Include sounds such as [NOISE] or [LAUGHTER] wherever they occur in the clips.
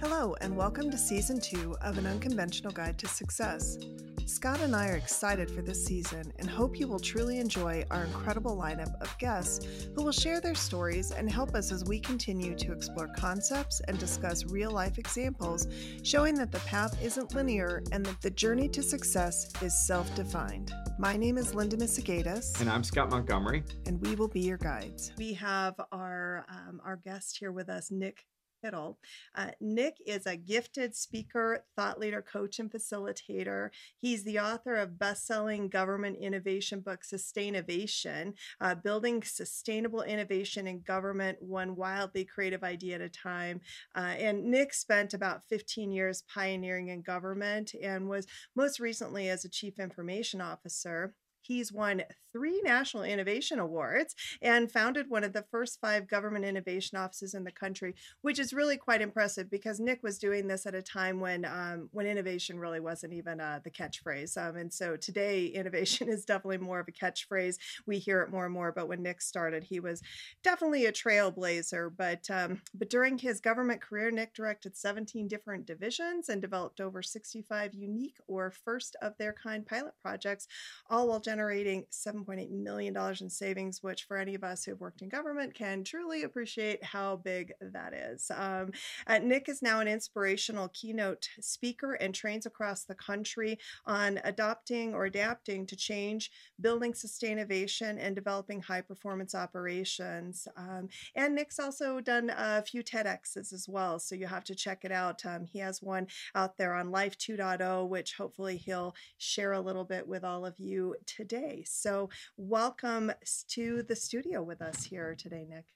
Hello, and welcome to season two of An Unconventional Guide to Success. Scott and I are excited for this season and hope you will truly enjoy our incredible lineup of guests who will share their stories and help us as we continue to explore concepts and discuss real life examples showing that the path isn't linear and that the journey to success is self defined. My name is Linda Misegadis. And I'm Scott Montgomery. And we will be your guides. We have our, um, our guest here with us, Nick Kittle. Uh, Nick is a gifted speaker, thought leader, coach, and facilitator. He's the author of best-selling government innovation book Sustainovation, uh, Building Sustainable Innovation in Government One Wildly Creative Idea at a Time. Uh, and Nick spent about 15 years pioneering in government and was most recently as a chief information officer. He's won three National Innovation Awards and founded one of the first five government innovation offices in the country, which is really quite impressive because Nick was doing this at a time when um, when innovation really wasn't even uh, the catchphrase. Um, and so today, [LAUGHS] innovation is definitely more of a catchphrase. We hear it more and more. But when Nick started, he was definitely a trailblazer. But um, but during his government career, Nick directed 17 different divisions and developed over 65 unique or first of their kind pilot projects, all while generating generating $7.8 million in savings, which for any of us who've worked in government can truly appreciate how big that is. Um, uh, Nick is now an inspirational keynote speaker and trains across the country on adopting or adapting to change, building sustainability, and developing high performance operations. Um, and Nick's also done a few TEDx's as well, so you have to check it out. Um, he has one out there on Life 2.0, which hopefully he'll share a little bit with all of you today today. So, welcome to the studio with us here today, Nick.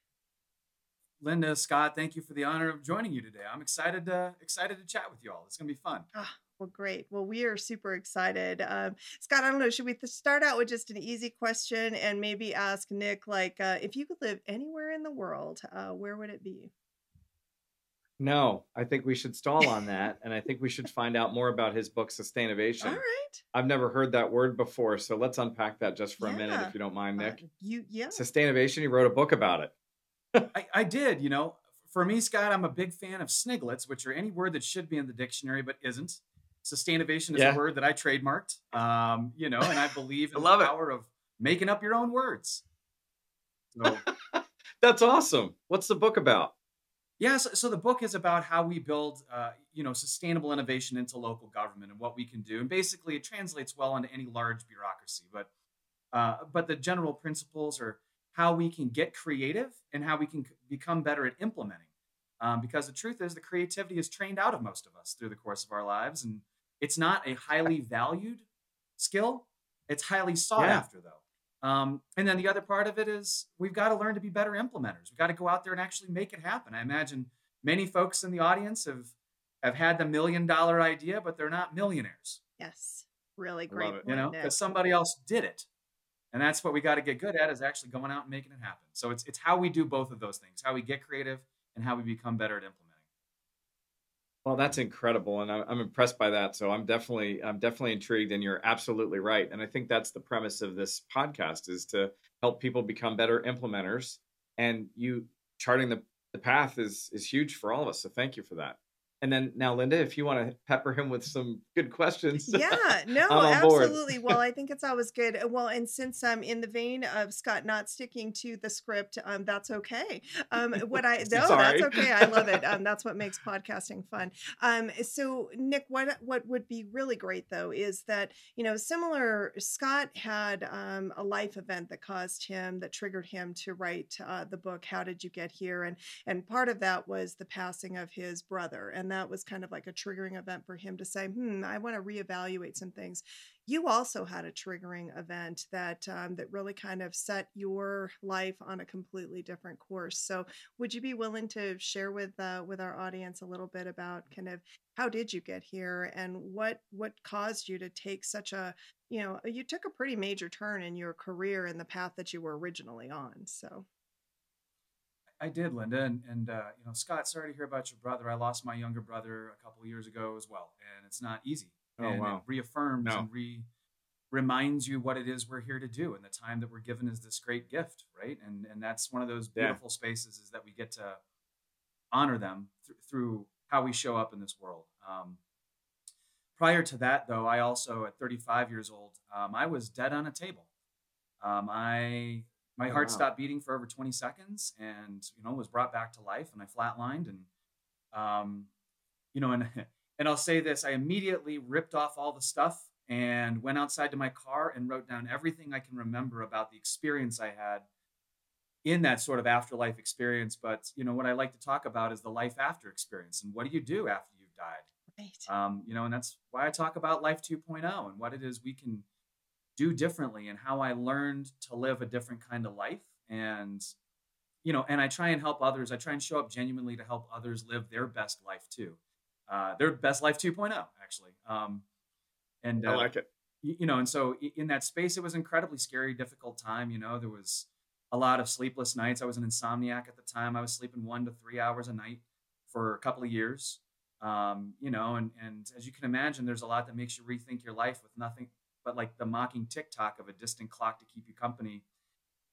Linda, Scott, thank you for the honor of joining you today. I'm excited to excited to chat with you all. It's gonna be fun. Ah, well, great. Well, we are super excited. Um, Scott, I don't know. Should we start out with just an easy question and maybe ask Nick, like, uh, if you could live anywhere in the world, uh, where would it be? No, I think we should stall on that. and I think we should find out more about his book, Sustainovation. All right. I've never heard that word before. So let's unpack that just for yeah. a minute, if you don't mind, uh, Nick. Uh, you, yeah. Sustainovation, you wrote a book about it. I, I did. You know, for me, Scott, I'm a big fan of sniglets, which are any word that should be in the dictionary but isn't. Sustainovation is yeah. a word that I trademarked, um, you know, and I believe [LAUGHS] in I love the power it. of making up your own words. So. [LAUGHS] That's awesome. What's the book about? Yeah, so, so, the book is about how we build, uh, you know, sustainable innovation into local government and what we can do. And basically, it translates well into any large bureaucracy. But, uh, but the general principles are how we can get creative and how we can become better at implementing. Um, because the truth is, the creativity is trained out of most of us through the course of our lives, and it's not a highly valued skill. It's highly sought yeah. after, though. Um, and then the other part of it is we've got to learn to be better implementers. We've got to go out there and actually make it happen. I imagine many folks in the audience have have had the million dollar idea, but they're not millionaires. Yes, really great. you know, because somebody else did it, and that's what we got to get good at is actually going out and making it happen. So it's it's how we do both of those things: how we get creative and how we become better at implementing. Well, that's incredible, and I'm impressed by that. So I'm definitely, I'm definitely intrigued, and you're absolutely right. And I think that's the premise of this podcast is to help people become better implementers. And you charting the, the path is is huge for all of us. So thank you for that. And then now, Linda, if you want to pepper him with some good questions. [LAUGHS] Yeah, no, absolutely. well, I think it's always good. Uh, well, and since I'm in the vein of Scott not sticking to the script, um, that's okay. Um, [LAUGHS] what I no, that's okay. I love it. [LAUGHS] Um, that's what makes podcasting fun. Um, so Nick, what what would be really great though is that you know, similar. Scott had um, a life event that caused him that triggered him to write uh, the book. How did you get here? And and part of that was the passing of his brother, and that was kind of like a triggering event for him to say, hmm, I want to reevaluate some things. You also had a triggering event that um, that really kind of set your life on a completely different course. So, would you be willing to share with uh, with our audience a little bit about kind of how did you get here and what what caused you to take such a you know you took a pretty major turn in your career and the path that you were originally on. So. I did, Linda, and, and uh, you know, Scott. Sorry to hear about your brother. I lost my younger brother a couple years ago as well, and it's not easy. Oh and wow! It reaffirms no. and re reminds you what it is we're here to do, and the time that we're given is this great gift, right? And and that's one of those beautiful yeah. spaces is that we get to honor them th- through how we show up in this world. Um, prior to that, though, I also at 35 years old, um, I was dead on a table. Um, I my Oh, heart wow. stopped beating for over 20 seconds, and you know was brought back to life, and I flatlined, and um, you know, and [LAUGHS] and I'll say this: I immediately ripped off all the stuff and went outside to my car and wrote down everything I can remember about the experience I had in that sort of afterlife experience. But you know, what I like to talk about is the life after experience and what do you do after you've died. Right. Um, you know, and that's why I talk about life 2.0 and what it is we can do differently and how I learned to live a different kind of life. And, you know, and I try and help others. I try and show up genuinely to help others live their best life too. Uh, their best life 2.0, actually. Um, and I uh, like it. you know, and so in that space, it was incredibly scary, difficult time. You know, there was a lot of sleepless nights. I was an insomniac at the time. I was sleeping one to three hours a night for a couple of years. Um, you know, and and as you can imagine, there's a lot that makes you rethink your life with nothing but like the mocking tick tock of a distant clock to keep you company.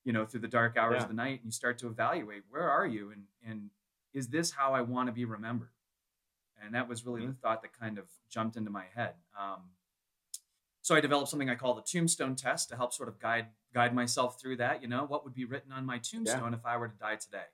You know, through the dark hours Yeah. of the night, and you start to evaluate where are you, and and is this how I want to be remembered? And that was really the thought that kind of jumped into my head. Um, so I developed something I call the tombstone test to help sort of guide guide myself through that. You know, what would be written on my tombstone if I were to die today?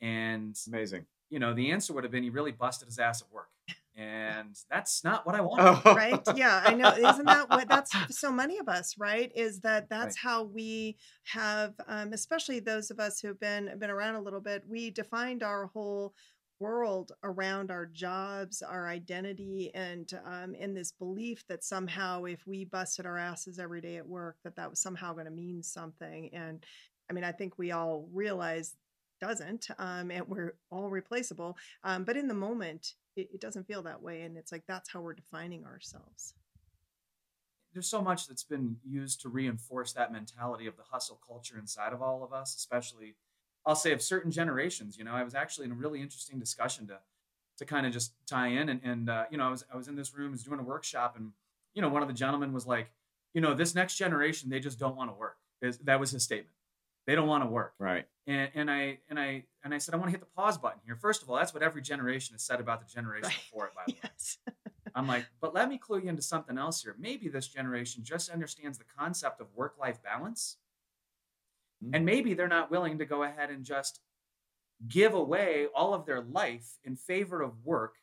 And Amazing. you know, the answer would have been he really busted his ass at work, and that's not what I want. Oh, [LAUGHS] right yeah i know isn't that what that's so many of us right is that that's Right. how we have um, especially those of us who've been been around a little bit we defined our whole world around our jobs our identity and um, in this belief that somehow if we busted our asses every day at work that that was somehow going to mean something and i mean i think we all realize doesn't um, and we're all replaceable um, but in the moment it, it doesn't feel that way and it's like that's how we're defining ourselves There's so much that's been used to reinforce that mentality of the hustle culture inside of all of us, especially I'll say of certain generations. You know, I was actually in a really interesting discussion to to kind of just tie in, and and uh, you know, I was I was in this room, was doing a workshop, and you know, one of the gentlemen was like, you know, this next generation, they just don't want to work. That was his statement. They don't want to work. right. And, and I and I and I said I want to hit the pause button here. First of all, that's what every generation has said about the generation Right. before it. By [LAUGHS] the way, I'm like, but let me clue you into something else here. Maybe this generation just understands the concept of work life balance, Mhm. and maybe they're not willing to go ahead and just give away all of their life in favor of work.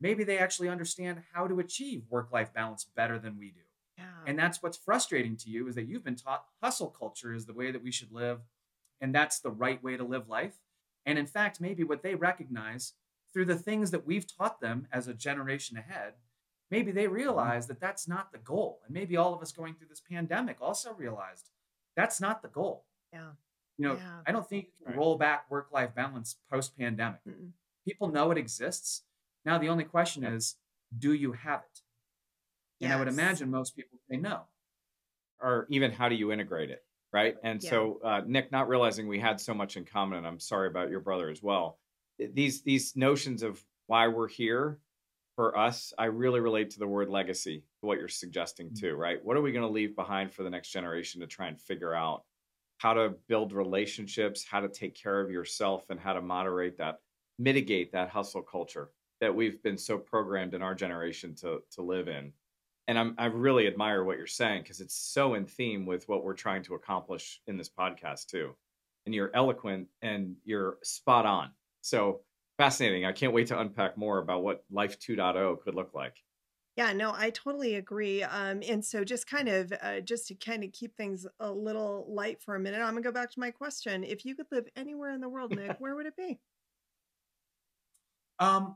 Maybe they actually understand how to achieve work life balance better than we do. Yeah And that's what's frustrating to you is that you've been taught hustle culture is the way that we should live, and that's the right way to live life. And in fact, maybe what they recognize through the things that we've taught them as a generation ahead, maybe they realize that that's not the goal. And maybe all of us going through this pandemic also realized that's not the goal. yeah You know, Yeah. I don't think you can roll back work life balance post pandemic. People know it exists. Now, the only question is, do you have it? And I would imagine most people say no. or even how do you integrate it right and Yeah. so uh, nick not realizing we had so much in common and i'm sorry about your brother as well these these notions of why we're here for us i really relate to the word legacy what you're suggesting Mm. too right what are we going to leave behind for the next generation to try and figure out how to build relationships how to take care of yourself and how to moderate that mitigate that hustle culture that we've been so programmed in our generation to to live in and I'm, I really admire what you're saying because it's so in theme with what we're trying to accomplish in this podcast too. And you're eloquent and you're spot on. So fascinating. I can't wait to unpack more about what Life 2.0 could look like. Yeah, no, I totally agree. Um, and so just kind of uh, just to kind of keep things a little light for a minute, I'm gonna go back to my question. If you could live anywhere in the world, Nick, [LAUGHS] where would it be? Um,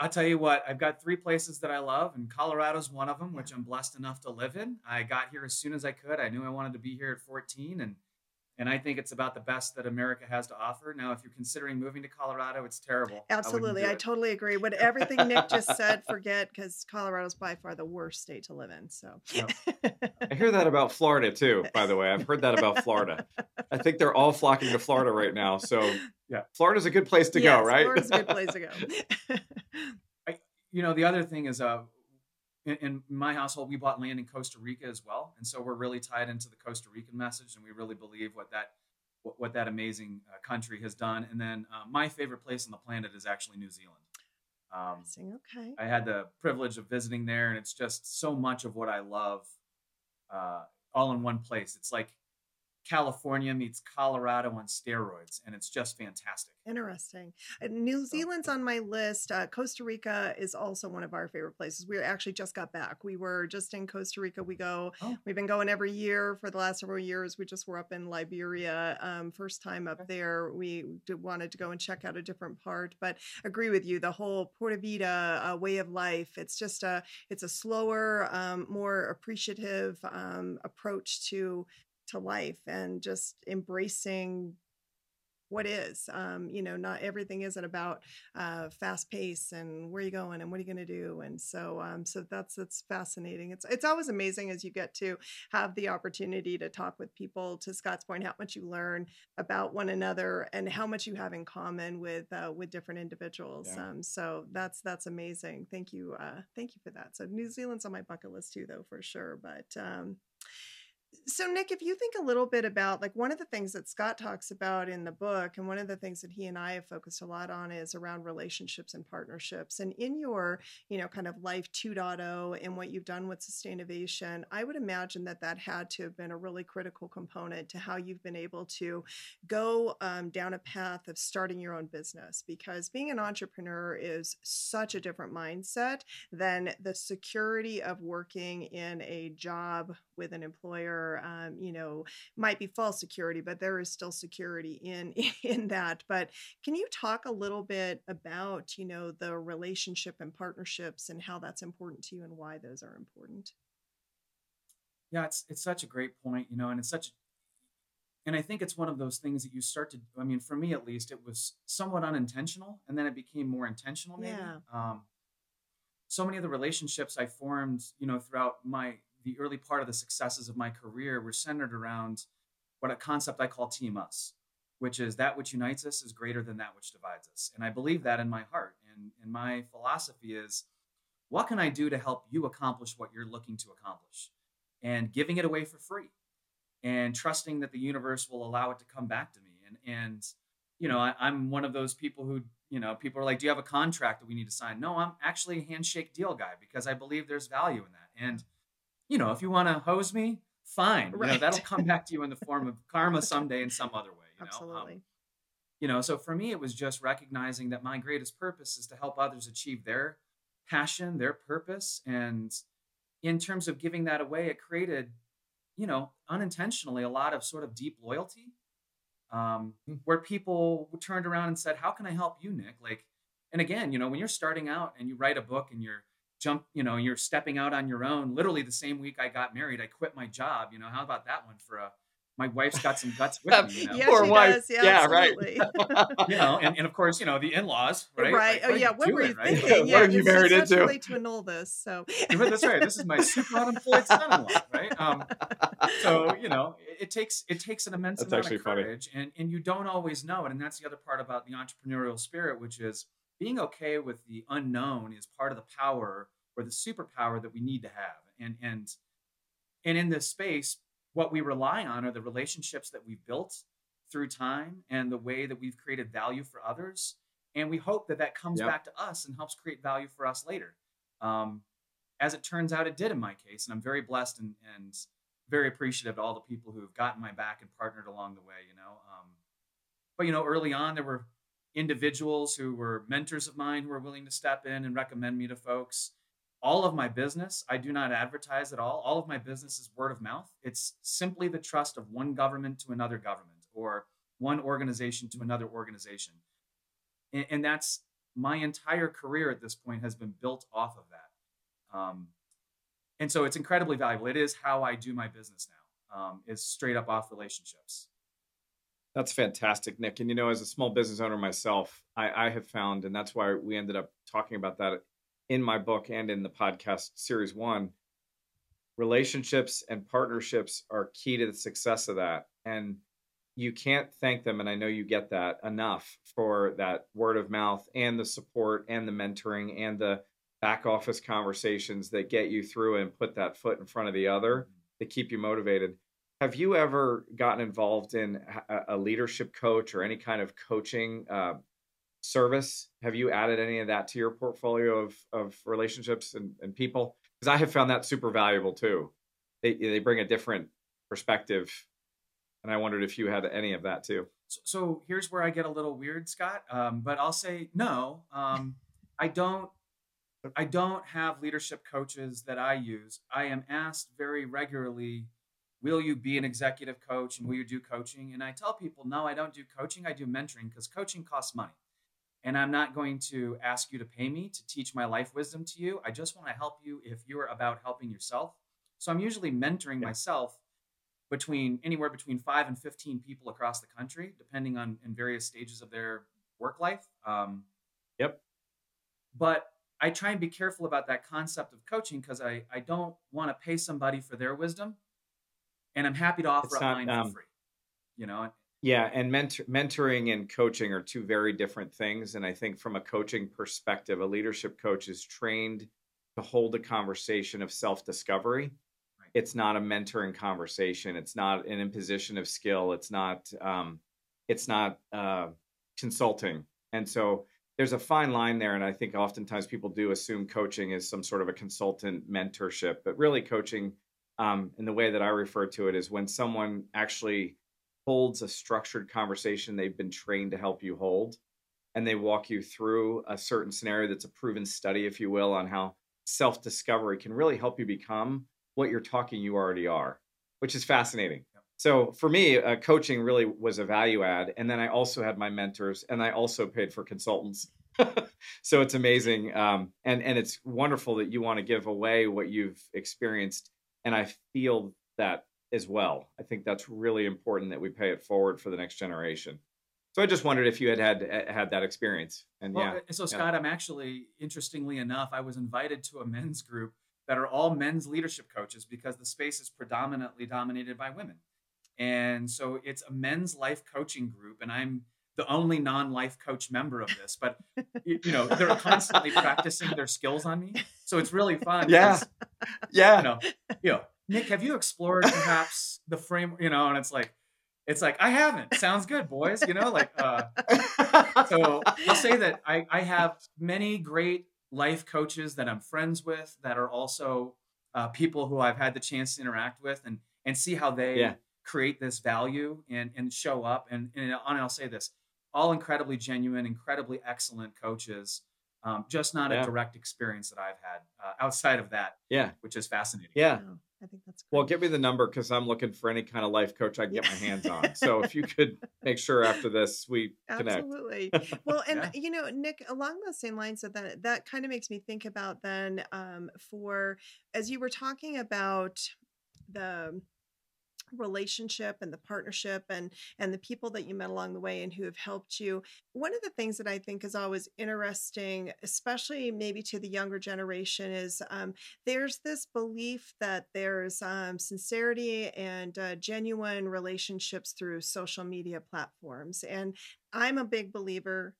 I'll tell you what, I've got three places that I love, and Colorado's one of them, which I'm blessed enough to live in. I got here as soon as I could. I knew I wanted to be here at 14, and and I think it's about the best that America has to offer. Now, if you're considering moving to Colorado, it's terrible. Absolutely, do I, totally agree. What [LAUGHS] everything Nick just said, forget because Colorado's by far the worst state to live in. So, Yep. I hear that about Florida too, by the way. I've heard that about Florida. I think they're all flocking to Florida right now. So [LAUGHS] Yeah. Florida's a good place to Yes, go, right? Florida's a good place to go. [LAUGHS] you know, the other thing is, uh, in, in my household, we bought land in Costa Rica as well, and so we're really tied into the Costa Rican message, and we really believe what that what, what that amazing uh, country has done. And then uh, my favorite place on the planet is actually New Zealand. Um, okay. I had the privilege of visiting there, and it's just so much of what I love, uh, all in one place. It's like California meets Colorado on steroids, and it's just fantastic. Interesting. New Zealand's on my list. Uh, Costa Rica is also one of our favorite places. We actually just got back. We were just in Costa Rica. We go. Oh. We've been going every year for the last several years. We just were up in Liberia. Um, first time up there. We did, wanted to go and check out a different part, but agree with you. The whole Pura Vida uh, way of life. It's just a. It's a slower, um, more appreciative um, approach to to life and just embracing what is um, you know not everything isn't about uh, fast pace and where you going and what are you going to do and so um, so that's that's fascinating. It's it's always amazing as you get to have the opportunity to talk with people to scott's point how much you learn about one another and how much you have in common with uh, with different individuals Yeah. um, so that's that's amazing. Thank you uh, thank you for that. So new zealand's on my bucket list too though for sure but um, so nick if you think a little bit about like one of the things that scott talks about in the book and one of the things that he and i have focused a lot on is around relationships and partnerships. And in your you know kind of life 2.0 and what you've done with sustainability i would imagine that that had to have been a really critical component to how you've been able to go um, down a path of starting your own business because being an entrepreneur is such a different mindset than the security of working in a job with an employer um, you know might be false security but there is still security in [LAUGHS] in that but can you talk a little bit about you know the relationship and partnerships and how that's important to you and why those are important Yeah, it's it's such a great point, you know, and it's such and I think it's one of those things that you start to I mean, for me at least, it was somewhat unintentional and then it became more intentional maybe. Yeah. Um so many of the relationships I formed, you know, throughout my the early part of the successes of my career were centered around what a concept I call team us, which is that which unites us is greater than that which divides us. And I believe that in my heart. And and my philosophy is what can I do to help you accomplish what you're looking to accomplish? and giving it away for free and trusting that the universe will allow it to come back to me and and you know I, i'm one of those people who you know people are like do you have a contract that we need to sign no i'm actually a handshake deal guy because i believe there's value in that and you know if you want to hose me fine you know Right. that'll come back to you in the form of karma someday in some other way you know Um, absolutely you know so for me it was just recognizing that my greatest purpose is to help others achieve their passion their purpose and in terms of giving that away it created you know unintentionally a lot of sort of deep loyalty um, Hmm. where people turned around and said how can i help you nick like and again you know when you're starting out and you write a book and you're jump you know you're stepping out on your own literally the same week i got married i quit my job you know how about that one for a my wife's got some guts with [LAUGHS] me you know? yeah Poor she wife. does yeah, Yeah, right. [LAUGHS] you know, and, and of course, you know, the in-laws, right? right. Like, oh yeah. What were doing, you right? thinking? What yeah. have you married into? too to annul this. So [LAUGHS] that's right. This is my super unemployed son-in-law, right? Um, so you know, it, it takes it takes an immense That's amount actually of funny. courage, and and you don't always know it. And that's the other part about the entrepreneurial spirit, which is being okay with the unknown is part of the power or the superpower that we need to have. And and and in this space, what we rely on are the relationships that we've built through time and the way that we've created value for others. And we hope that that comes Yep. back to us and helps create value for us later. Um, as it turns out, it did in my case, and I'm very blessed and, and very appreciative to all the people who have gotten my back and partnered along the way. You know, um, but you know, early on there were individuals who were mentors of mine who were willing to step in and recommend me to folks. All of my business, I do not advertise at all. All of my business is word of mouth. It's simply the trust of one government to another government or one organization to another organization. And, and that's my entire career at this point has been built off of that. Um, and so it's incredibly valuable. It is how I do my business now. Um, it's straight up off relationships. That's fantastic, Nick. And you know, as a small business owner myself, I, I have found, and that's why we ended up talking about that in my book and in the podcast series one. Relationships and partnerships are key to the success of that. And you can't thank them, and I know you get that enough for that word of mouth and the support and the mentoring and the back office conversations that get you through and put that foot in front of the other that keep you motivated. Have you ever gotten involved in a- a leadership coach or any kind of coaching uh, service. Have you added any of that to your portfolio of of relationships and, and people? Because I have found that super valuable too. They they bring a different perspective, and I wondered if you had any of that too. So, so here's where I get a little weird, Scott. Um, but I'll say no. Um, I don't. I don't have leadership coaches that I use. I am asked very regularly, "Will you be an executive coach and will you do coaching?" And I tell people, "No, I don't do coaching. I do mentoring because coaching costs money." And I'm not going to ask you to pay me to teach my life wisdom to you. I just want to help you if you're about helping yourself. So I'm usually mentoring yeah. myself between anywhere between five and 15 people across the country, depending on in various stages of their work life. Um, yep. But I try and be careful about that concept of coaching because I, I don't want to pay somebody for their wisdom. And I'm happy to offer it's up not, mine um, for free. You know, yeah, and mentor, mentoring and coaching are two very different things. And I think from a coaching perspective, a leadership coach is trained to hold a conversation of self discovery it's not a mentoring conversation it's not an imposition of skill it's not um, it's not uh, consulting and so there's a fine line there and i think oftentimes people do assume coaching is some sort of a consultant mentorship but really coaching um, in the way that i refer to it is when someone actually holds a structured conversation they've been trained to help you hold and they walk you through a certain scenario that's a proven study if you will on how self discovery can really help you become what you're talking you already are, which is fascinating. So for me, uh, coaching really was a value add, and then I also had my mentors, and I also paid for consultants. [LAUGHS] so it's amazing, um, and and it's wonderful that you want to give away what you've experienced, and I feel that as well. I think that's really important that we pay it forward for the next generation. So I just wondered if you had had had that experience. And well, yeah, so Scott, yeah. I'm actually interestingly enough, I was invited to a men's group that are all men's leadership coaches because the space is predominantly dominated by women. And so it's a men's life coaching group, and I'm the only non-life coach member of this. But you, know, they're constantly practicing their skills on me, so it's really fun. Yeah, yeah. You know, you know, Nick, have you explored perhaps the frame? You know, and it's like, it's like I haven't. Sounds good, boys. You know, like uh, so. I'll say that I I have many great life coaches that I'm friends with that are also uh, people who I've had the chance to interact with and and see how they yeah. create this value and and show up and and I'll say this all incredibly genuine incredibly excellent coaches um, just not yeah. a direct experience that I've had uh, outside of that yeah which is fascinating yeah I think that's great. well. Give me the number because I'm looking for any kind of life coach I can get my hands on. [LAUGHS] So if you could make sure after this we connect. Absolutely. [LAUGHS] Well, and yeah. you know, Nick, along those same lines, so that that kind of makes me think about then um, for as you were talking about the relationship and the partnership and and the people that you met along the way and who have helped you. One of the things that i think is always interesting especially maybe to the younger generation is um, there's this belief that there's um, sincerity and uh, genuine relationships through social media platforms. And i'm a big believer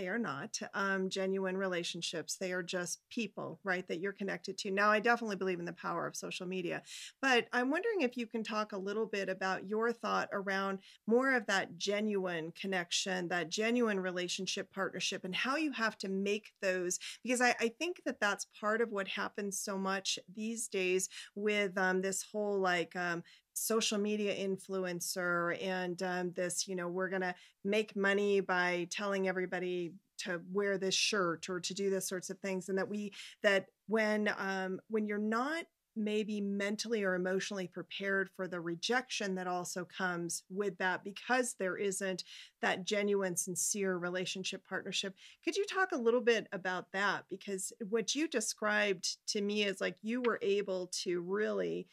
they are not um, genuine relationships. They are just people, right, that you're connected to. Now, I definitely believe in the power of social media, but I'm wondering if you can talk a little bit about your thought around more of that genuine connection, that genuine relationship partnership, and how you have to make those. Because I, I think that that's part of what happens so much these days with um, this whole like um, social media influencer and um, this you know we're going to make money by telling everybody to wear this shirt or to do this sorts of things and that we that when um, when you're not maybe mentally or emotionally prepared for the rejection that also comes with that because there isn't that genuine sincere relationship partnership could you talk a little bit about that? Because what you described to me is like you were able to really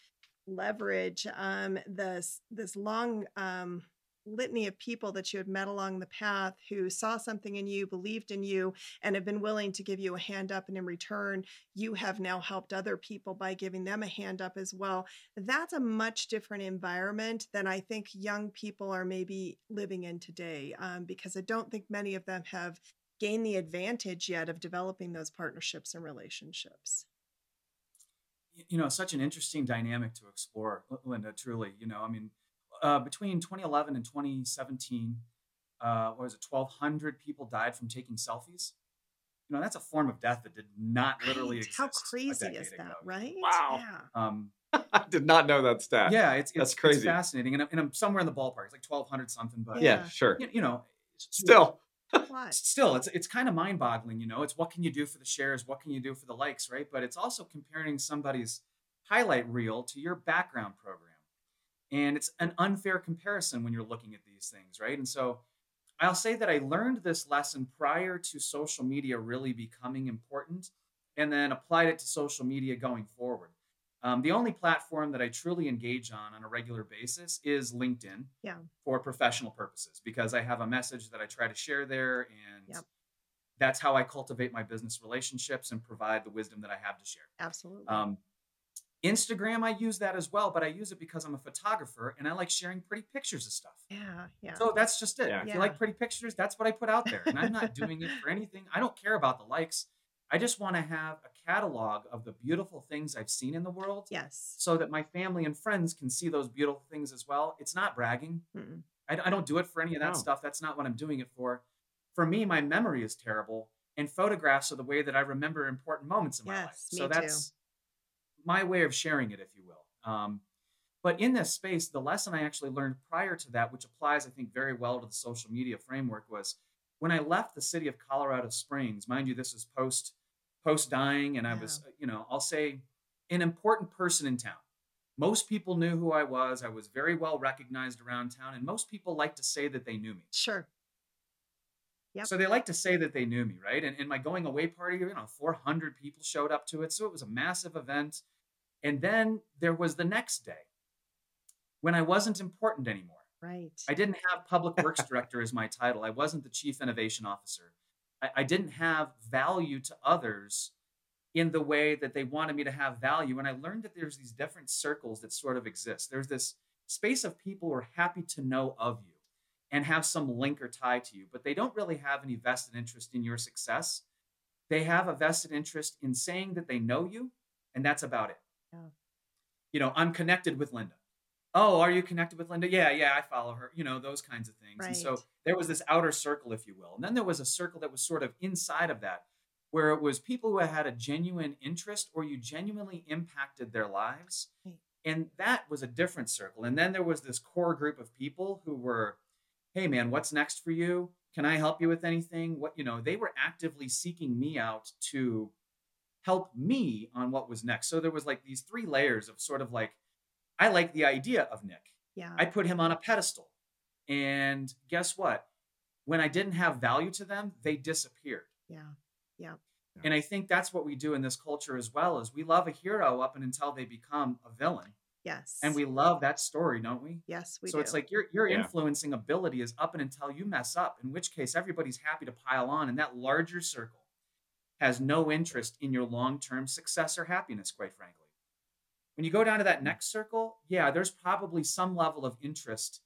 leverage um, this this long um, litany of people that you had met along the path who saw something in you, believed in you, and have been willing to give you a hand up. And in return, you have now helped other people by giving them a hand up as well. That's a much different environment than I think young people are maybe living in today, um, because I don't think many of them have gained the advantage yet of developing those partnerships and relationships you know, such an interesting dynamic to explore, Linda. Truly, you know, I mean, uh, between 2011 and 2017, uh, what was it, 1,200 people died from taking selfies. You know, that's a form of death that did not literally Right. exist. How crazy decade is that, ago. right? Wow. Yeah. Um, [LAUGHS] I did not know that stat. yeah, it's, it's That's it's crazy. fascinating, and I'm, and I'm somewhere in the ballpark. It's like 1,200 something, but Yeah, Yeah. sure. you, you know, Still. What? still it's it's kind of mind-boggling you know? It's what can you do for the shares? What can you do for the likes right? But it's also comparing somebody's highlight reel to your background program. And it's an unfair comparison when you're looking at these things right? And so i'll say that i learned this lesson prior to social media really becoming important and then applied it to social media going forward um, the only platform that i truly engage on on a regular basis is linkedin Yeah. for professional purposes because I have a message that I try to share there and Yep. that's how I cultivate my business relationships and provide the wisdom that I have to share. Absolutely. Um, Instagram, I use that as well, but I use it because I'm a photographer and I like sharing pretty pictures of stuff. yeah. Yeah. So that's just it. Yeah. If Yeah. you like pretty pictures, that's what I put out there. And I'm not [LAUGHS] doing it for anything. I don't care about the likes. I just want to have a catalog of the beautiful things I've seen in the world yes. so that my family and friends can see those beautiful things as well. It's not bragging. Mm-mm. I, I don't do it for any of that No. stuff. That's not what I'm doing it for. For me, my memory is terrible, and photographs are the way that I remember important moments in my life. Yes, me So too. that's my way of sharing it, if you will. Um, but in this space, the lesson I actually learned prior to that, which applies, I think, very well to the social media framework, was when I left the city of Colorado Springs. Mind you, this is post post dying, and I was, you know, I'll say, an important person in town. Most people knew who I was. I was very well recognized around town, and most people like to say that they knew me. Sure. Yep. So they like to say that they knew me, right? And, and my going away party, you know, 400 people showed up to it. So it was a massive event. And then there was the next day when I wasn't important anymore. Right. I didn't have public works director as my title. I wasn't the chief innovation officer. I, I didn't have value to others in the way that they wanted me to have value. And I learned that there's these different circles that sort of exist. There's this space of people who are happy to know of you and have some link or tie to you, but they don't really have any vested interest in your success. They have a vested interest in saying that they know you, and that's about it. Yeah. You know, I'm connected with Linda. Oh, are you connected with Linda? Yeah, yeah, I follow her. You know, those kinds of things. And so there was this outer circle, if you will. And then there was a circle that was sort of inside of that, where it was people who had a genuine interest or you genuinely impacted their lives. Right. And that was a different circle. And then there was this core group of people who were, hey, man, what's next for you? Can I help you with anything? What, you know, they were actively seeking me out to help me on what was next. So there was like these three layers of sort of like, I like the idea of Nick. Yeah. I put him on a pedestal. And guess what? When I didn't have value to them, they disappeared. yeah. Yeah. And I think that's what we do in this culture as well is we love a hero up and until they become a villain. Yes. And we love that story, don't we? Yes, we do. so do. it's like your your Yeah. influencing ability is up and until you mess up, in which case everybody's happy to pile on and that larger circle has no interest in your long-term success or happiness, quite frankly. When you go down to that hmm. next circle, yeah, there's probably some level of interest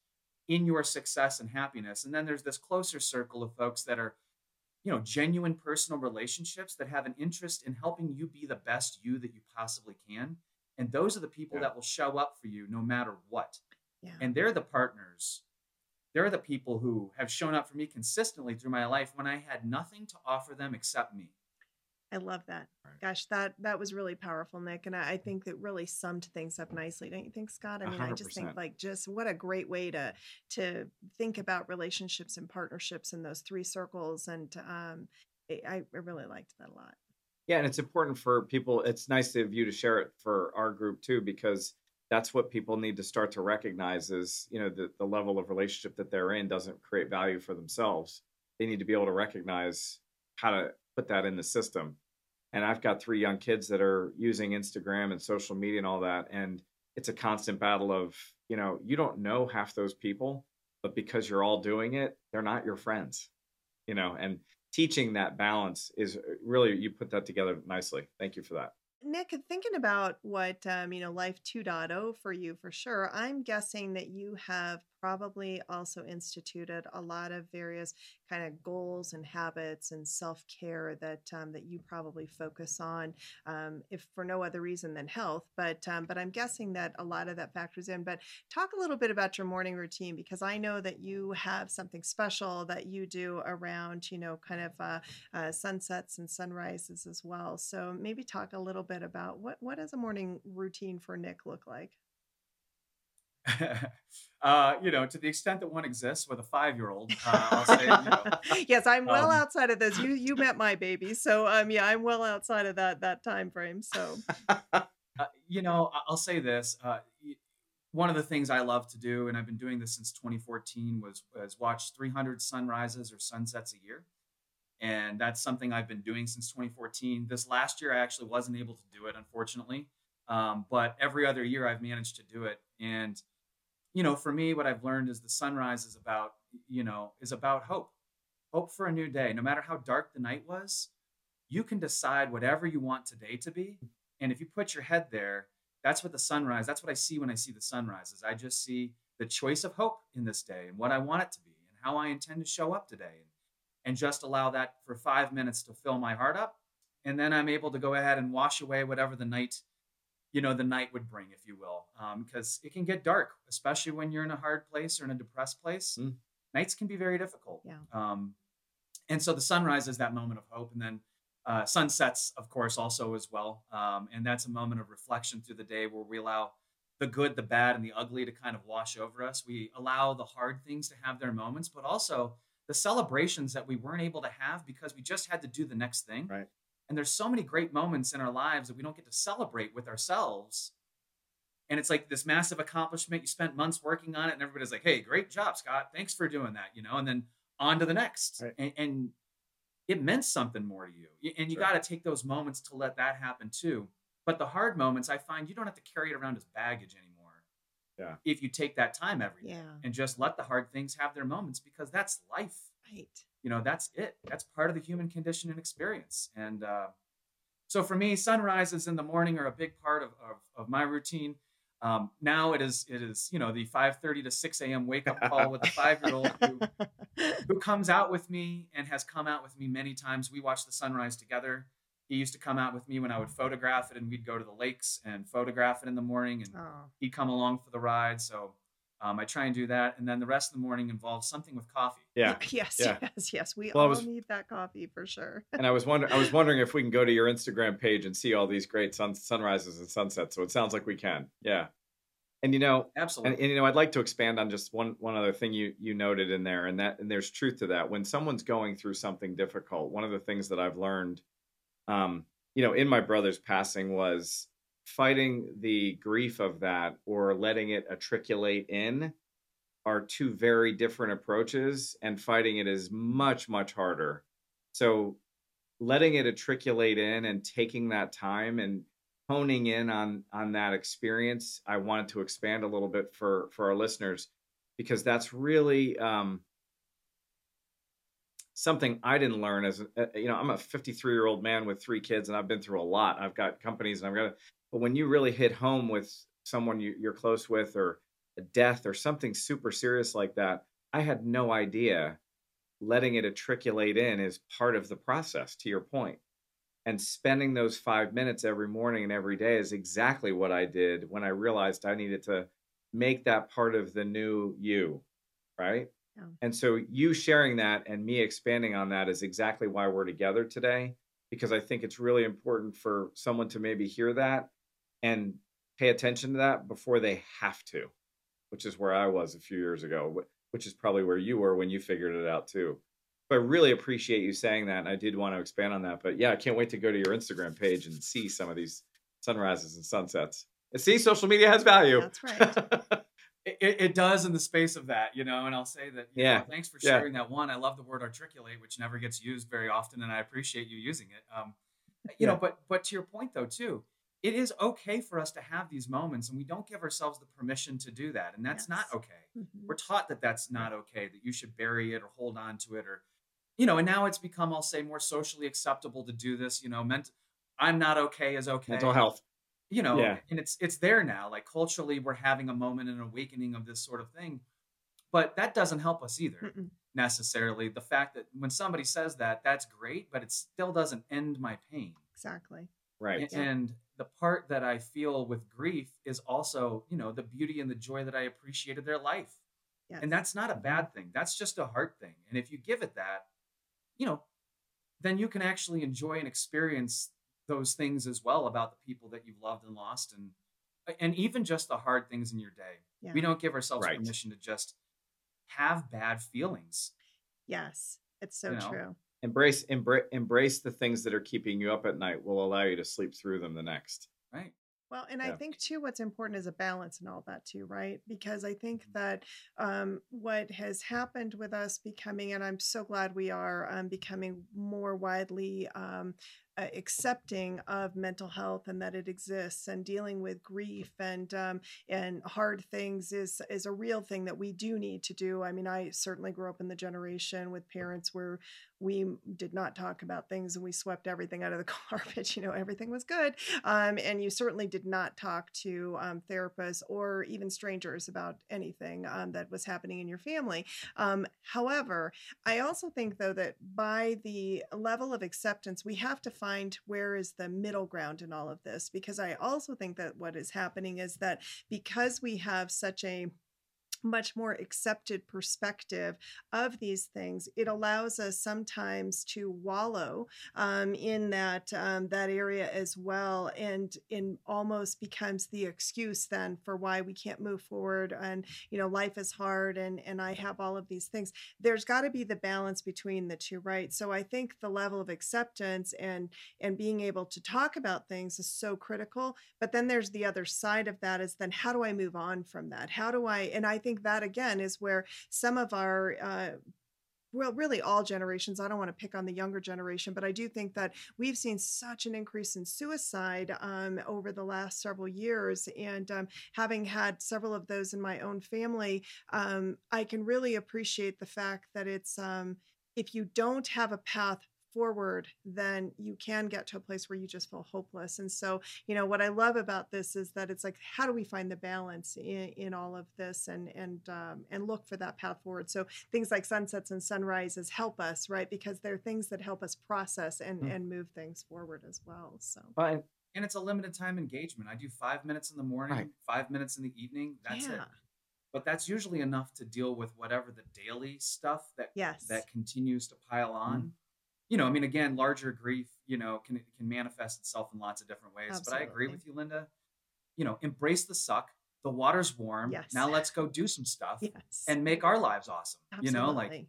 in your success and happiness. And then there's this closer circle of folks that are, you know, genuine personal relationships that have an interest in helping you be the best you that you possibly can. And those are the people Yeah. that will show up for you no matter what yeah. and they're the partners they're the people who have shown up for me consistently through my life when i had nothing to offer them except me I love that. Right. Gosh, that that was really powerful, Nick, and I, I think that really summed things up nicely. Don't you think, Scott? I mean, I just think like just what a great way to to think about relationships and partnerships in those three circles, and um, I, I really liked that a lot. Yeah, and it's important for people. It's nice of you to share it for our group too, because that's what people need to start to recognize is, you know, the, the level of relationship that they're in doesn't create value for themselves. They need to be able to recognize how to put that in the system. And I've got three young kids that are using Instagram and social media and all that. And it's a constant battle of, you know, you don't know half those people, but because you're all doing it, they're not your friends, you know, and teaching that balance is really you put that together nicely. Thank you for that. Nick, thinking about what um, you know, Life 2.0 for you for sure, I'm guessing that you have probably also instituted a lot of various kind of goals and habits and self care that um, that you probably focus on, um, if for no other reason than health. But um, but I'm guessing that a lot of that factors in. But talk a little bit about your morning routine because I know that you have something special that you do around you know kind of uh, uh, sunsets and sunrises as well. So maybe talk a little bit about what what does a morning routine for Nick look like? [LAUGHS] uh, you know, to the extent that one exists with a five-year-old, uh, I'll say, you know, [LAUGHS] yes, I'm well um, outside of this. You [LAUGHS] you met my baby, so um yeah, I'm well outside of that that time frame. So uh, you know, I'll say this. Uh, one of the things I love to do, and I've been doing this since 2014, was was watch 300 sunrises or sunsets a year, and that's something I've been doing since 2014. This last year, I actually wasn't able to do it, unfortunately, um, but every other year I've managed to do it, and you know, for me, what I've learned is the sunrise is about, you know, is about hope, hope for a new day. No matter how dark the night was, you can decide whatever you want today to be. And if you put your head there, that's what the sunrise, that's what I see when I see the sunrises. I just see the choice of hope in this day and what I want it to be and how I intend to show up today. And, and just allow that for five minutes to fill my heart up. And then I'm able to go ahead and wash away whatever the night you know the night would bring if you will because it can get dark especially when you're in a hard place or in a depressed place Mm. nights can be very difficult Yeah. um, and so the sunrise is that moment of hope and then uh, sunsets of course also as well um, and that's a moment of reflection through the day where we allow the good the bad and the ugly to kind of wash over us we allow the hard things to have their moments but also the celebrations that we weren't able to have because we just had to do the next thing Right. And there's so many great moments in our lives that we don't get to celebrate with ourselves. And it's like this massive accomplishment. You spent months working on it, and everybody's like, hey, great job, Scott. Thanks for doing that, you know, and then on to the next. Right. And, and it meant something more to you. And you Sure. got to take those moments to let that happen too. But the hard moments, I find you don't have to carry it around as baggage anymore. Yeah. If you take that time every day yeah, and just let the hard things have their moments because that's life right. You know that's it. That's part of the human condition and experience. And uh, so for me sunrises in the morning are a big part of, of, of my routine. Um, now it is it is you know the 5.30 to 6 a.m wake up call with a five-year-old who, [LAUGHS] who comes out with me and has come out with me many times. We watch the sunrise together. He used to come out with me when i would photograph it and we'd go to the lakes and photograph it in the morning and oh, he'd come along for the ride. So um, i try and do that and then the rest of the morning involves something with coffee Yeah. [LAUGHS] Yes. Yeah. Yes. Yes. We Well, all was- need that coffee for sure. [LAUGHS] and I was wondering, I was wondering if we can go to your Instagram page and see all these great sun, sunrises and sunsets. So it sounds like we can. Yeah. And you know, absolutely and, and you know, I'd like to expand on just one one other thing you you noted in there, and that and there's truth to that. When someone's going through something difficult, one of the things that I've learned, um, you know, in my brother's passing was fighting the grief of that or letting it matriculate in are two very different approaches, and fighting it is much much harder. So, letting it matriculate in and taking that time and honing in on on that experience i wanted to expand a little bit for for our listeners because that's really um something i didn't learn as uh, you know i'm a 53 year old man with three kids and i've been through a lot i've got companies and i've got but when you really hit home with someone you, you're close with or a death or something super serious like that i had no idea letting it matriculate in is part of the process to your point and spending those five minutes every morning and every day is exactly what I did when I realized I needed to make that part of the new you. Right. And so you sharing that and me expanding on that is exactly why we're together today, because I think it's really important for someone to maybe hear that and pay attention to that before they have to, which is where I was a few years ago, which is probably where you were when you figured it out too. But I really appreciate you saying that. And I did want to expand on that. But yeah, I can't wait to go to your Instagram page and see some of these sunrises and sunsets. And see, social media has value. That's right. [LAUGHS] it, it does in the space of that, you know. And I'll say that, Yeah. know, thanks for Yeah. sharing that one. I love the word articulate, which never gets used very often, and I appreciate you using it. Um, you know, but but to your point though, too, it is okay for us to have these moments, and we don't give ourselves the permission to do that, and that's not Yes. okay. Mhm. We're taught that that's not okay, that you should bury it or hold on to it, or you know. And now it's become, I'll say, more socially acceptable to do this. You know, meant I'm not okay is okay Mental health. You know Yeah. and it's it's there now like culturally we're having a moment an awakening of this sort of thing but that doesn't help us either Mm-mm. necessarily. The fact that when somebody says that, that's great, but it still doesn't end my pain. Exactly. Right. A- And the part that I feel with grief is also, you know, the beauty and the joy that I appreciated their life. Yes. And that's not a bad thing. That's just a heart thing. And if you give it that, you know, then you can actually enjoy and experience those things as well about the people that you've loved and lost and and even just the hard things in your day. Yeah. We don't give ourselves Right. permission to just have bad feelings. Yes. It's so You know? true. Embrace embrace embrace the things that are keeping you up at night will allow you to sleep through them the next. Right. Well, and I think too, what's important is a balance and all that too, right? Because I think that um, what has happened with us becoming, and I'm so glad we are um, becoming more widely um, accepting of mental health and that it exists, and dealing with grief and um, and hard things is is a real thing that we do need to do. I mean, I certainly grew up in the generation with parents where we did not talk about things and we swept everything out of the [LAUGHS] carpet. You know, everything was good. Um, and you certainly did not talk to um, therapists or even strangers about anything um, that was happening in your family. Um, however, I also think, though, that by the level of acceptance, we have to find where is the middle ground in all of this. Because I also think that what is happening is that because we have such a much more accepted perspective of these things. It allows us sometimes to wallow um, in that um, that area as well and in almost becomes the excuse then for why we can't move forward and you know life is hard and and i have all of these things. There's got to be the balance between the two right? So i think the level of acceptance and and being able to talk about things is so critical but then there's the other side of that is then how do i move on from that? How do i and i think that again is where some of our uh, well, really all generations. I don't want to pick on the younger generation, but I do think that we've seen such an increase in suicide um, over the last several years. And um, having had several of those in my own family, um, I can really appreciate the fact that it's um, if you don't have a path forward, then you can get to a place where you just feel hopeless. And so, you know, what I love about this is that it's like, how do we find the balance in, in all of this and and um, and look for that path forward? So things like sunsets and sunrises help us, right? Because they're things that help us process and Mm. and move things forward as well. So Fine. And it's a limited time engagement. I do five minutes in the morning, Right. five minutes in the evening. That's it. But that's usually enough to deal with whatever the daily stuff that yes, that continues to pile on. You know, I mean, again, larger grief, you know, can can manifest itself in lots of different ways. Absolutely. But I agree with you, Linda. You know, embrace the suck. The water's warm. Yes. Now let's go do some stuff yes, and make our lives awesome. Absolutely. You know, like.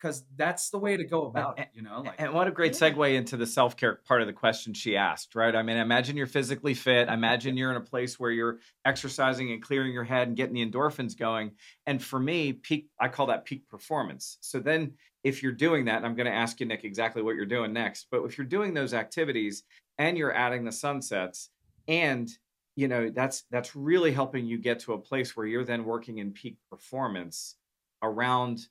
Because that's the way to go about And- it. You know, like And what a great Yeah. segue into the self care part of the question she asked, right? I mean, imagine you're physically fit. Imagine you're in a place where you're exercising and clearing your head and getting the endorphins going. And for me, peak, I call that peak performance. So then, if you're doing that, and I'm going to ask you, Nick, exactly what you're doing next, but if you're doing those activities and you're adding the sunsets and you know that's that's really helping you get to a place where you're then working in peak performance around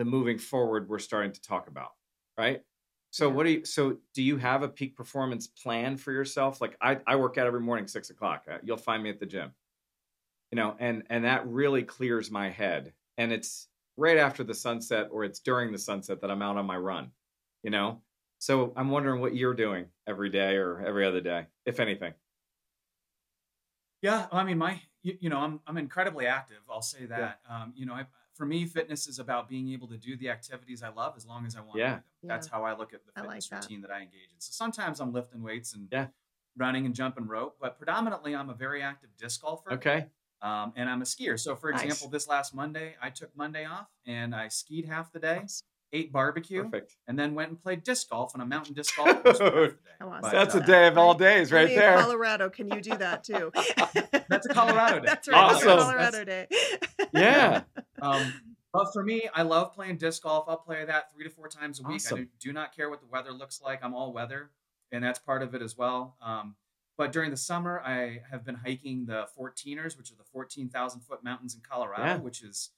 the moving forward we're starting to talk about right so Yeah. what do you so do you have a peak performance plan for yourself like i, I work out every morning six o'clock Uh, you'll find me at the gym you know and and that really clears my head and it's right after the sunset or it's during the sunset that i'm out on my run you know so i'm wondering what you're doing every day or every other day if anything Yeah, I mean, my you, you know, I'm I'm incredibly active. I'll say that. Um, you know, I, for me, fitness is about being able to do the activities I love as long as I want Yeah. to do them. That's Yeah. how I look at the I like fitness that. routine that I engage in. So sometimes I'm lifting weights and Yeah. running and jumping rope, but predominantly I'm a very active disc golfer. okay Um, and I'm a skier. So, for Nice. example, this last Monday, I took Monday off and I skied half the day, ate barbecue, perfect and then went and played disc golf on a mountain disc golf course for half the [LAUGHS] day. How awesome But, that's uh, a day of all days right Maybe there Colorado, can you do that too? [LAUGHS] That's a Colorado day. [LAUGHS] That's right. A Awesome. Colorado day. yeah Um, but for me, I love playing disc golf. I'll play that three to four times a week. Awesome. I do, do not care what the weather looks like. I'm all weather, and that's part of it as well. Um, but during the summer, I have been hiking the 14ers, which are the 14,000 foot mountains in Colorado, Yeah. which is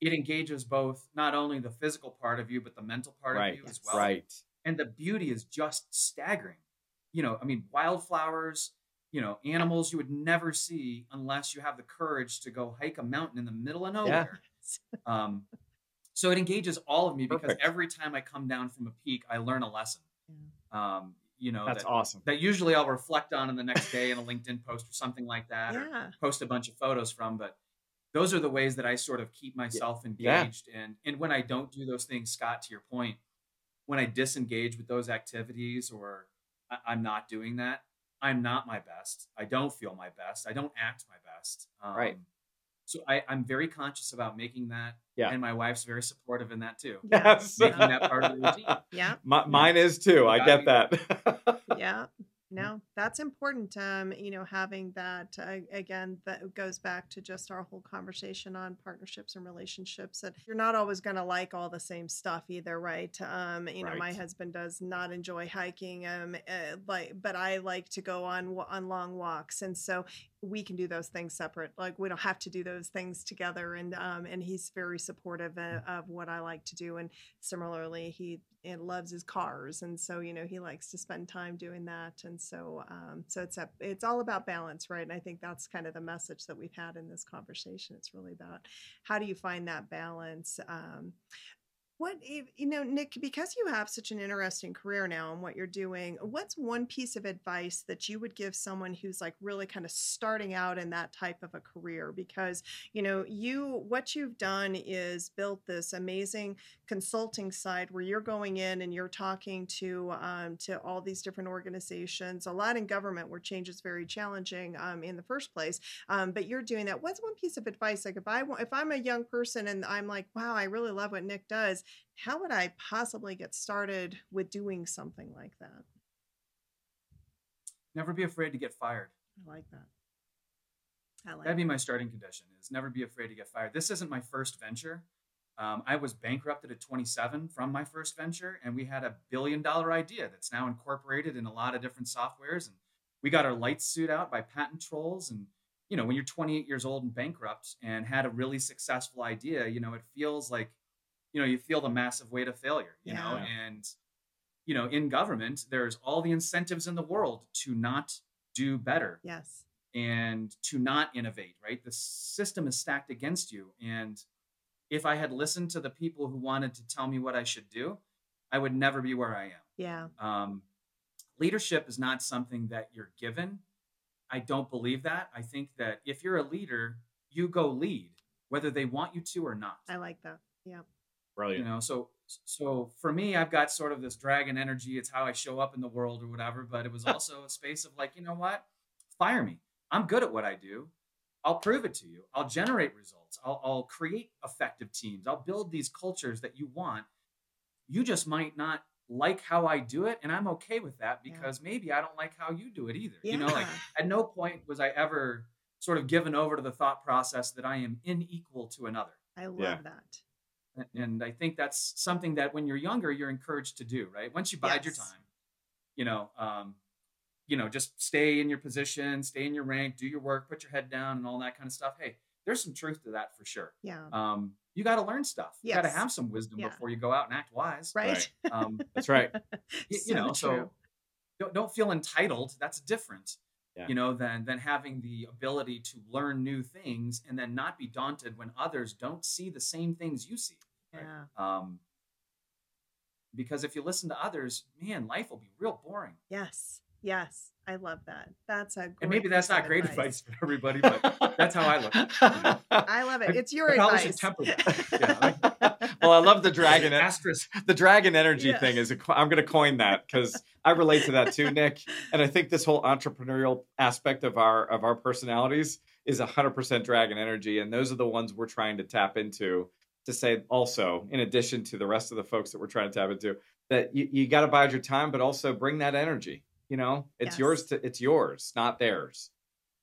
it engages both not only the physical part of you, but the mental part right of you as well. right And the beauty is just staggering. You know, I mean, wildflowers, you know, animals you would never see unless you have the courage to go hike a mountain in the middle of nowhere Yes. [LAUGHS] Um, so it engages all of me because Perfect. every time I come down from a peak, I learn a lesson. Um, you know, That's that, awesome. that usually I'll reflect on in the next day in a LinkedIn post or something like that, or Yeah. post a bunch of photos from. But those are the ways that I sort of keep myself Yeah. engaged. And and when I don't do those things, Scott, to your point, when I disengage with those activities or I, I'm not doing that, I'm not my best. I don't feel my best. I don't act my best. Um, Right. So I, I'm very conscious about making that. Yeah. And my wife's very supportive in that too. [LAUGHS] Yes. Making that part of the routine. [LAUGHS] Yeah. Mi- mine is too. I get that. yeah no that's important um you know having that uh, again that goes back to just our whole conversation on partnerships and relationships that you're not always going to like all the same stuff either right? Um you know my husband does not enjoy hiking um uh, like but i like to go on on long walks and so we can do those things separate like we don't have to do those things together and um and he's very supportive of, of what i like to do and similarly he and loves his cars and so you know he likes to spend time doing that and so um, so it's a it's all about balance right? And i think that's kind of the message that we've had in this conversation. It's really about how do you find that balance um, what you know nick because you have such an interesting career now and what you're doing what's one piece of advice that you would give someone who's like really kind of starting out in that type of a career? Because you know you what you've done is built this amazing consulting side where you're going in and you're talking to um, to all these different organizations. A lot in government where change is very challenging um, in the first place um, but you're doing that. What's one piece of advice? Like if i if i'm a young person and i'm like wow i really love what nick does how would i possibly get started with doing something like that Never be afraid to get fired. i like that i like That'd be my starting condition is never be afraid to get fired. This isn't my first venture. Um, I was bankrupted at 27 from my first venture, and we had a billion dollar idea that's now incorporated in a lot of different softwares. And we got our lights suit out by patent trolls. And, you know, when you're 28 years old and bankrupt and had a really successful idea, you know, it feels like, you know, you feel the massive weight of failure, you know, and, you know, in government, there's all the incentives in the world to not do better yes and to not innovate, right? The system is stacked against you. And if I had listened to the people who wanted to tell me what I should do, I would never be where I am. yeah Um, leadership is not something that you're given. I don't believe that. I think that if you're a leader, you go lead, whether they want you to or not. i like that yeah Brilliant. You know, so so for me, I've got sort of this dragon energy. It's how I show up in the world or whatever. But it was [LAUGHS] also a space of like, you know what? Fire me. I'm good at what I do. I'll prove it to you. I'll generate results. I'll, I'll create effective teams. I'll build these cultures that you want. You just might not like how I do it, and I'm okay with that Yeah. because maybe I don't like how you do it either. You know, like at no point was I ever sort of given over to the thought process that I am unequal to another. i love Yeah. that And I think that's something that when you're younger, you're encouraged to do, right? Once you bide your time, you know, um, you know, just stay in your position, stay in your rank, do your work, put your head down, and all that kind of stuff. Hey, there's some truth to that for sure. yeah Um, you got to learn stuff. You got to have some wisdom Yeah. before you go out and act wise. right, [LAUGHS] Um, That's right. you, So know, true. so don't, don't feel entitled. That's different, Yeah. you know, than than having the ability to learn new things and then not be daunted when others don't see the same things you see. Yeah Um, because if you listen to others, man, life will be real boring. Yes. Yes. I love that. That's a And great maybe that's not great advice for everybody, but that's how I look. at [LAUGHS] I love it. It's your I probably should advice. temper that. [LAUGHS] Yeah, well, I love the dragon. [LAUGHS] Asterisk. the dragon energy Yeah. thing is a, co- I'm going to coin that because I relate to that too, Nick. And I think this whole entrepreneurial aspect of our of our personalities is 100% dragon energy, and those are the ones we're trying to tap into. To say also, in addition to the rest of the folks that we're trying to tap into, that you, you got to bide your time, but also bring that energy. You know, it's Yes. yours to it's yours, not theirs.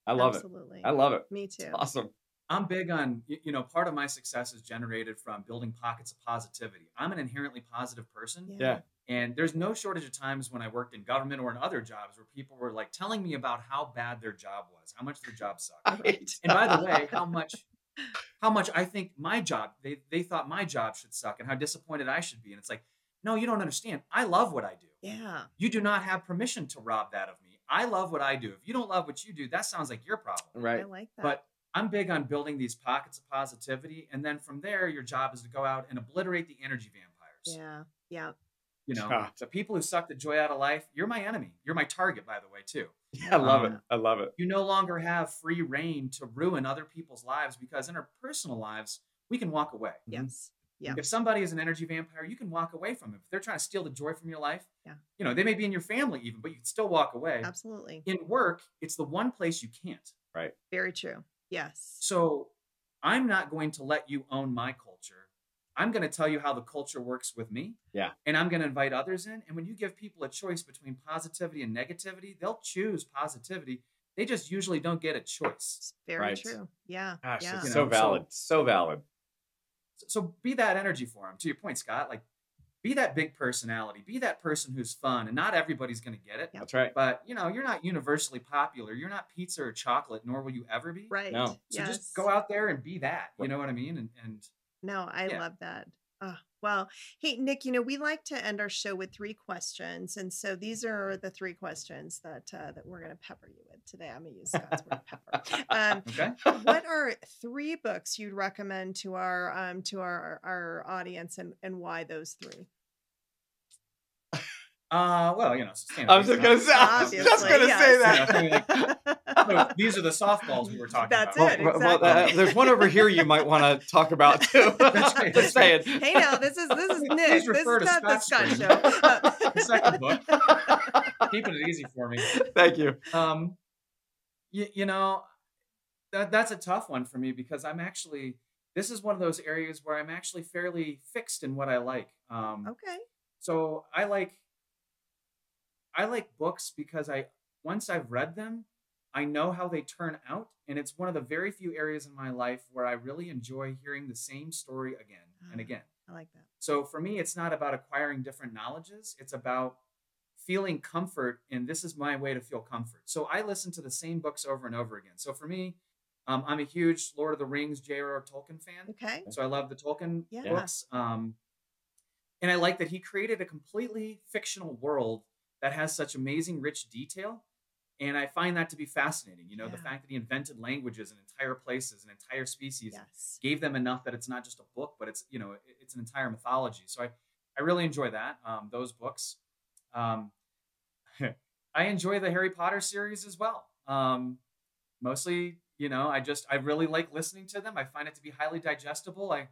I love it. Absolutely. it. I love it. Me too. Awesome. I'm big on, you know, part of my success is generated from building pockets of positivity. I'm an inherently positive person. Yeah. And there's no shortage of times when I worked in government or in other jobs where people were like telling me about how bad their job was, how much their job sucked. [LAUGHS] Right. And by the way, how much how much I think my job they they thought my job should suck and how disappointed I should be. And it's like, no, you don't understand. I love what I do. Yeah. You do not have permission to rob that of me. I love what I do. If you don't love what you do, that sounds like your problem. Right. I like that. But I'm big on building these pockets of positivity, and then from there, your job is to go out and obliterate the energy vampires. Yeah. Yeah. You know, Ah. the people who suck the joy out of life. You're my enemy. You're my target, by the way, too. Yeah, [LAUGHS] I love Um, it. I love it. You no longer have free reign to ruin other people's lives because in our personal lives, we can walk away. Yes. Yeah. If somebody is an energy vampire, you can walk away from them. If they're trying to steal the joy from your life, Yeah. you know, they may be in your family even, but you can still walk away. Absolutely. In work, it's the one place you can't. Right. Very true. Yes. So I'm not going to let you own my culture. I'm going to tell you how the culture works with me. Yeah. And I'm going to invite others in. And when you give people a choice between positivity and negativity, they'll choose positivity. They just usually don't get a choice. It's very Right. true. Yeah. Gosh, yeah. You so know, so- valid. So valid. So, so be that energy for them. To your point, Scott, like be that big personality, be that person who's fun. And not everybody's going to get it. Yeah. That's right. But you know, you're not universally popular. You're not pizza or chocolate, nor will you ever be. Right. No. So yes. just go out there and be that. You know what I mean? And and No, I Yeah. love that. Oh, well, hey, Nick, you know, we like to end our show with three questions. And so these are the three questions that uh, that we're going to pepper you with today. I'm going to use Scott's word pepper. Um, [LAUGHS] okay. what are three books you'd recommend to our um, to our, our audience and, and why those three? Uh, well, you know, I was just gonna say. I was just Obviously, gonna say yes. that. [LAUGHS] No, these are the softballs we were talking That's about. That's it. Well, well, exactly. uh, there's one over here you might want to talk about [LAUGHS] too. That's right, [LAUGHS] just that's right. saying. hey, now this is this is Nick. This refer is to not the Scott show. Uh, [LAUGHS] The second book. Keeping it easy for me. Thank you. Um, you, you know, that that's a tough one for me because I'm actually this is one of those areas where I'm actually fairly fixed in what I like. Um, okay. so I like I like books because I once I've read them, I know how they turn out, and it's one of the very few areas in my life where I really enjoy hearing the same story again and Ah. again. I like that. So for me, it's not about acquiring different knowledges. It's about feeling comfort, and this is my way to feel comfort. So I listen to the same books over and over again. So for me, um, I'm a huge Lord of the Rings, J.R.R. Tolkien fan. Okay. So I love the Tolkien Yeah. books. Um, and I like that he created a completely fictional world that has such amazing, rich detail. And I find that to be fascinating. You know, the fact that he invented languages and entire places and entire species Yes. gave them enough that it's not just a book, but it's you know it- it's an entire mythology. So I I really enjoy that um, those books. Um, [LAUGHS] I enjoy the Harry Potter series as well. Um, mostly, you know, I just I really like listening to them. I find it to be highly digestible. I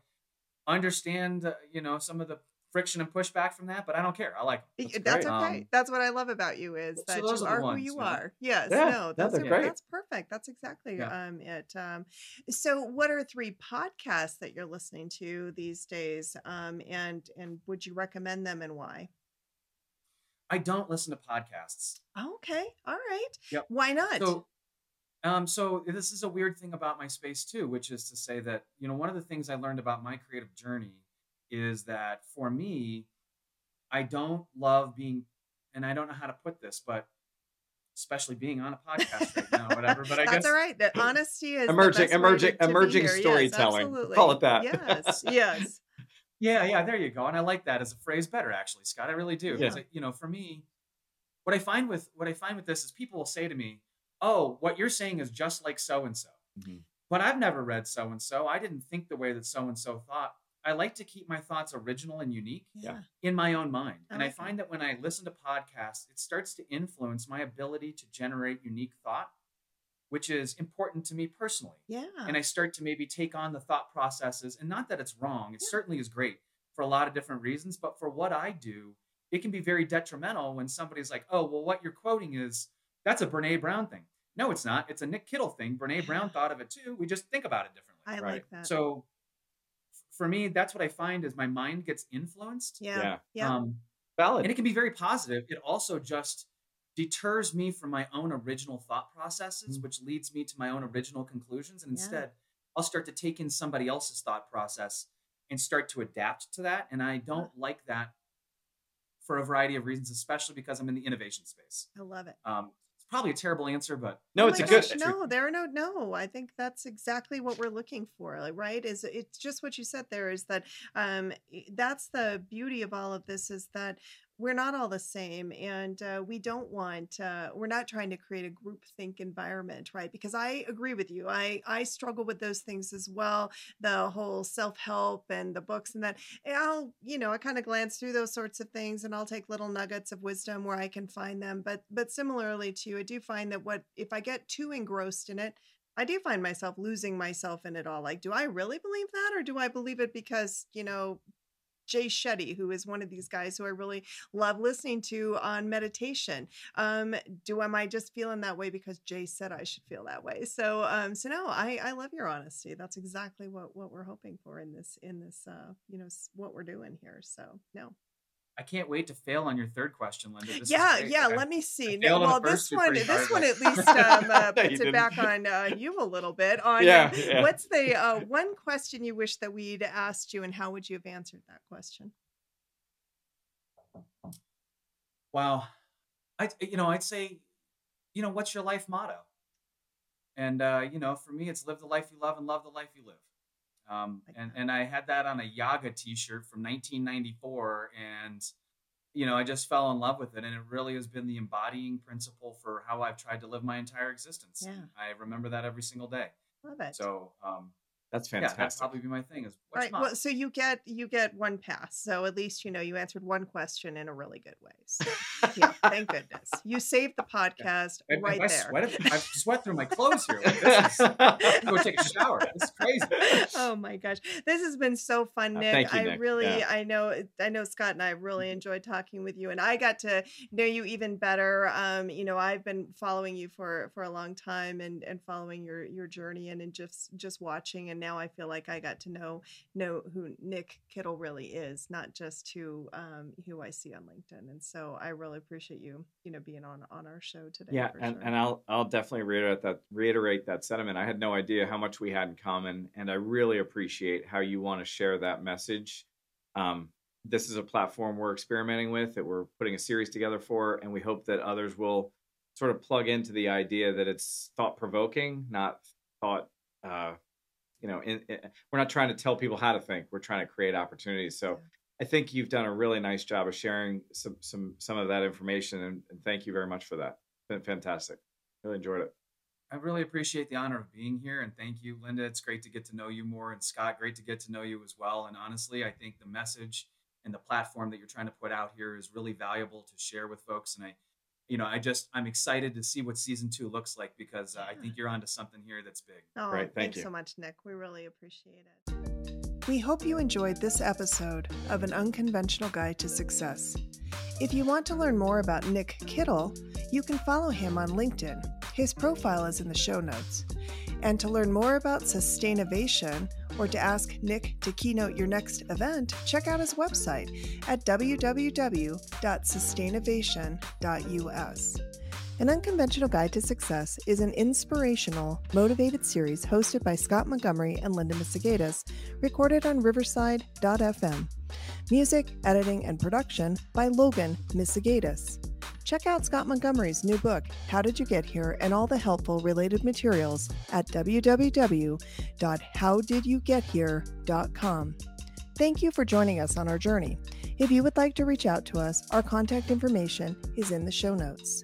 understand uh, you know some of the friction and pushback from that, but I don't care. I like Y- That's That's, okay. Um, that's what I love about you is that those you are are who ones, you you are. Yes. Yeah, no, those are, great. That's perfect. That's exactly Yeah. um it. Um, so what are three podcasts that you're listening to these days? Um, and and would you recommend them and why? I don't listen to podcasts. Okay. All right. Yep. Why not? So, um, so this is a weird thing about my space too, which is to say that you know one of the things I learned about my creative journey is that for me, I don't love being, and I don't know how to put this, but especially being on a podcast right now, whatever. But I guess [LAUGHS] That's guess all right. That honesty is the Emerging- best emerging- to- to emerging here. Yes, storytelling. absolutely. Call it that. Yes. [LAUGHS] Yes. Yeah, yeah, there you go. And I like that as a phrase better, actually, Scott. I really do. 'Cause Yeah. I- you know, for me, what I find with what I find with this is people will say to me, "Oh, what you're saying is just like so and so," Mhm. but I've never read so and so. I didn't think the way that so and so thought. I like to keep my thoughts original and unique Yeah. in my own mind, I and I like that. find that when I listen to podcasts, it starts to influence my ability to generate unique thought, which is important to me personally Yeah. and I start to maybe take on the thought processes. And not that it's wrong, it Yeah. certainly is great for a lot of different reasons. But for what I do, it can be very detrimental when somebody's like, oh, well, what you're quoting is that's a Brene Brown thing. No, it's not. It's a Nick Kittle thing. Brene Brown thought of it too. We just think about it differently. I Right. like that. So f- for me, that's what I find is my mind gets influenced. yeah. Yeah. Yeah. Um, Valid. and it can be very positive. It also just deters me from my own original thought processes, Mhm. which leads me to my own original conclusions. And Yeah. instead, I'll start to take in somebody else's thought process and start to adapt to that. And I don't like that for a variety of reasons, especially because I'm in the innovation space. I love it. Um, it's probably a terrible answer, but no, Oh it's a good. no, there are no no. I think that's exactly what we're looking for, like, right? Is it's just what you said there is that um that's the beauty of all of this is that we're not all the same and uh, we don't want uh, we're not trying to create a group think environment right because i agree with you i i struggle with those things as well the whole self-help and the books and that and i'll you know i kind of glance through those sorts of things and i'll take little nuggets of wisdom where i can find them but but similarly to you i do find that what if i get too engrossed in it I do find myself losing myself in it all. Like, do I really believe that, or do I believe it because you know Jay Shetty, who is one of these guys who I really love listening to on meditation. Um, do am I just feeling that way because Jay said I should feel that way? So, um, so no, I I love your honesty. That's exactly what what we're hoping for in this in this uh, you know what we're doing here. So no, I can't wait to fail on your third question, Linda. This yeah, yeah. I, let me see. No, well, this one, this one at least [LAUGHS] um, uh, puts it back on uh, you a little bit. [LAUGHS] On yeah, uh, yeah. what's the uh, [LAUGHS] one question you wish that we'd asked you, and how would you have answered that question? Wow, I you know I'd say, you know, what's your life motto? And uh, you know, for me, it's live the life you love and love the life you live. Um, and, and I had that on a Yaga t-shirt from 1994 and you know, I just fell in love with it and it really has been the embodying principle for how I've tried to live my entire existence. Yeah. I remember that every single day. Love it. So, um, that's fantastic. Yeah, that'd probably be my thing. Is right. Well, so you get you get one pass. So at least you know you answered one question in a really good way. So, yeah, thank goodness you saved the [LAUGHS] podcast yeah. right I, there. Sweat, I [LAUGHS] sweat through my clothes here. Like, this is, go take a shower. This is crazy. Oh my gosh, this has been so fun, uh, Nick. Uh, you, I really, yeah. I know, I know Scott and I really mm-hmm. enjoyed talking with you, and I got to know you even better. Um, you know, I've been following you for for a long time and and following your your journey and and just just watching and now I feel like I got to know know who Nick Kittle really is, not just who um, who I see on LinkedIn. And so I really appreciate you, you know, being on on our show today. Yeah, and, sure. and I'll I'll definitely reiterate that reiterate that sentiment. I had no idea how much we had in common, and I really appreciate how you want to share that message. Um, this is a platform we're experimenting with that we're putting a series together for, and we hope that others will sort of plug into the idea that it's thought provoking, not thought uh, you know, in, in, we're not trying to tell people how to think. We're trying to create opportunities. So. I think you've done a really nice job of sharing some some some of that information, and, and thank you very much for that. It's been fantastic. Really enjoyed it. I really appreciate the honor of being here, and thank you, Linda. It's great to get to know you more, and Scott, great to get to know you as well. And honestly, I think the message and the platform that you're trying to put out here is really valuable to share with folks. And I you know, I just I'm excited to see what season two looks like because uh, I think you're onto something here that's big. Oh, Great, thank thanks you so much, Nick. We really appreciate it. We hope you enjoyed this episode of An Unconventional Guide to Success. If you want to learn more about Nick Kittle, you can follow him on LinkedIn. His profile is in the show notes. And to learn more about Sustainovation, or to ask Nick to keynote your next event, check out his website at www.sustainovation.us. An Unconventional Guide to Success is an inspirational, motivated series hosted by Scott Montgomery and Linda Misegadis, recorded on Riverside.fm. Music, editing, and production by Logan Misegadis. Check out Scott Montgomery's new book, How Did You Get Here, and all the helpful related materials at www.howdidyougethere.com. Thank you for joining us on our journey. If you would like to reach out to us, our contact information is in the show notes.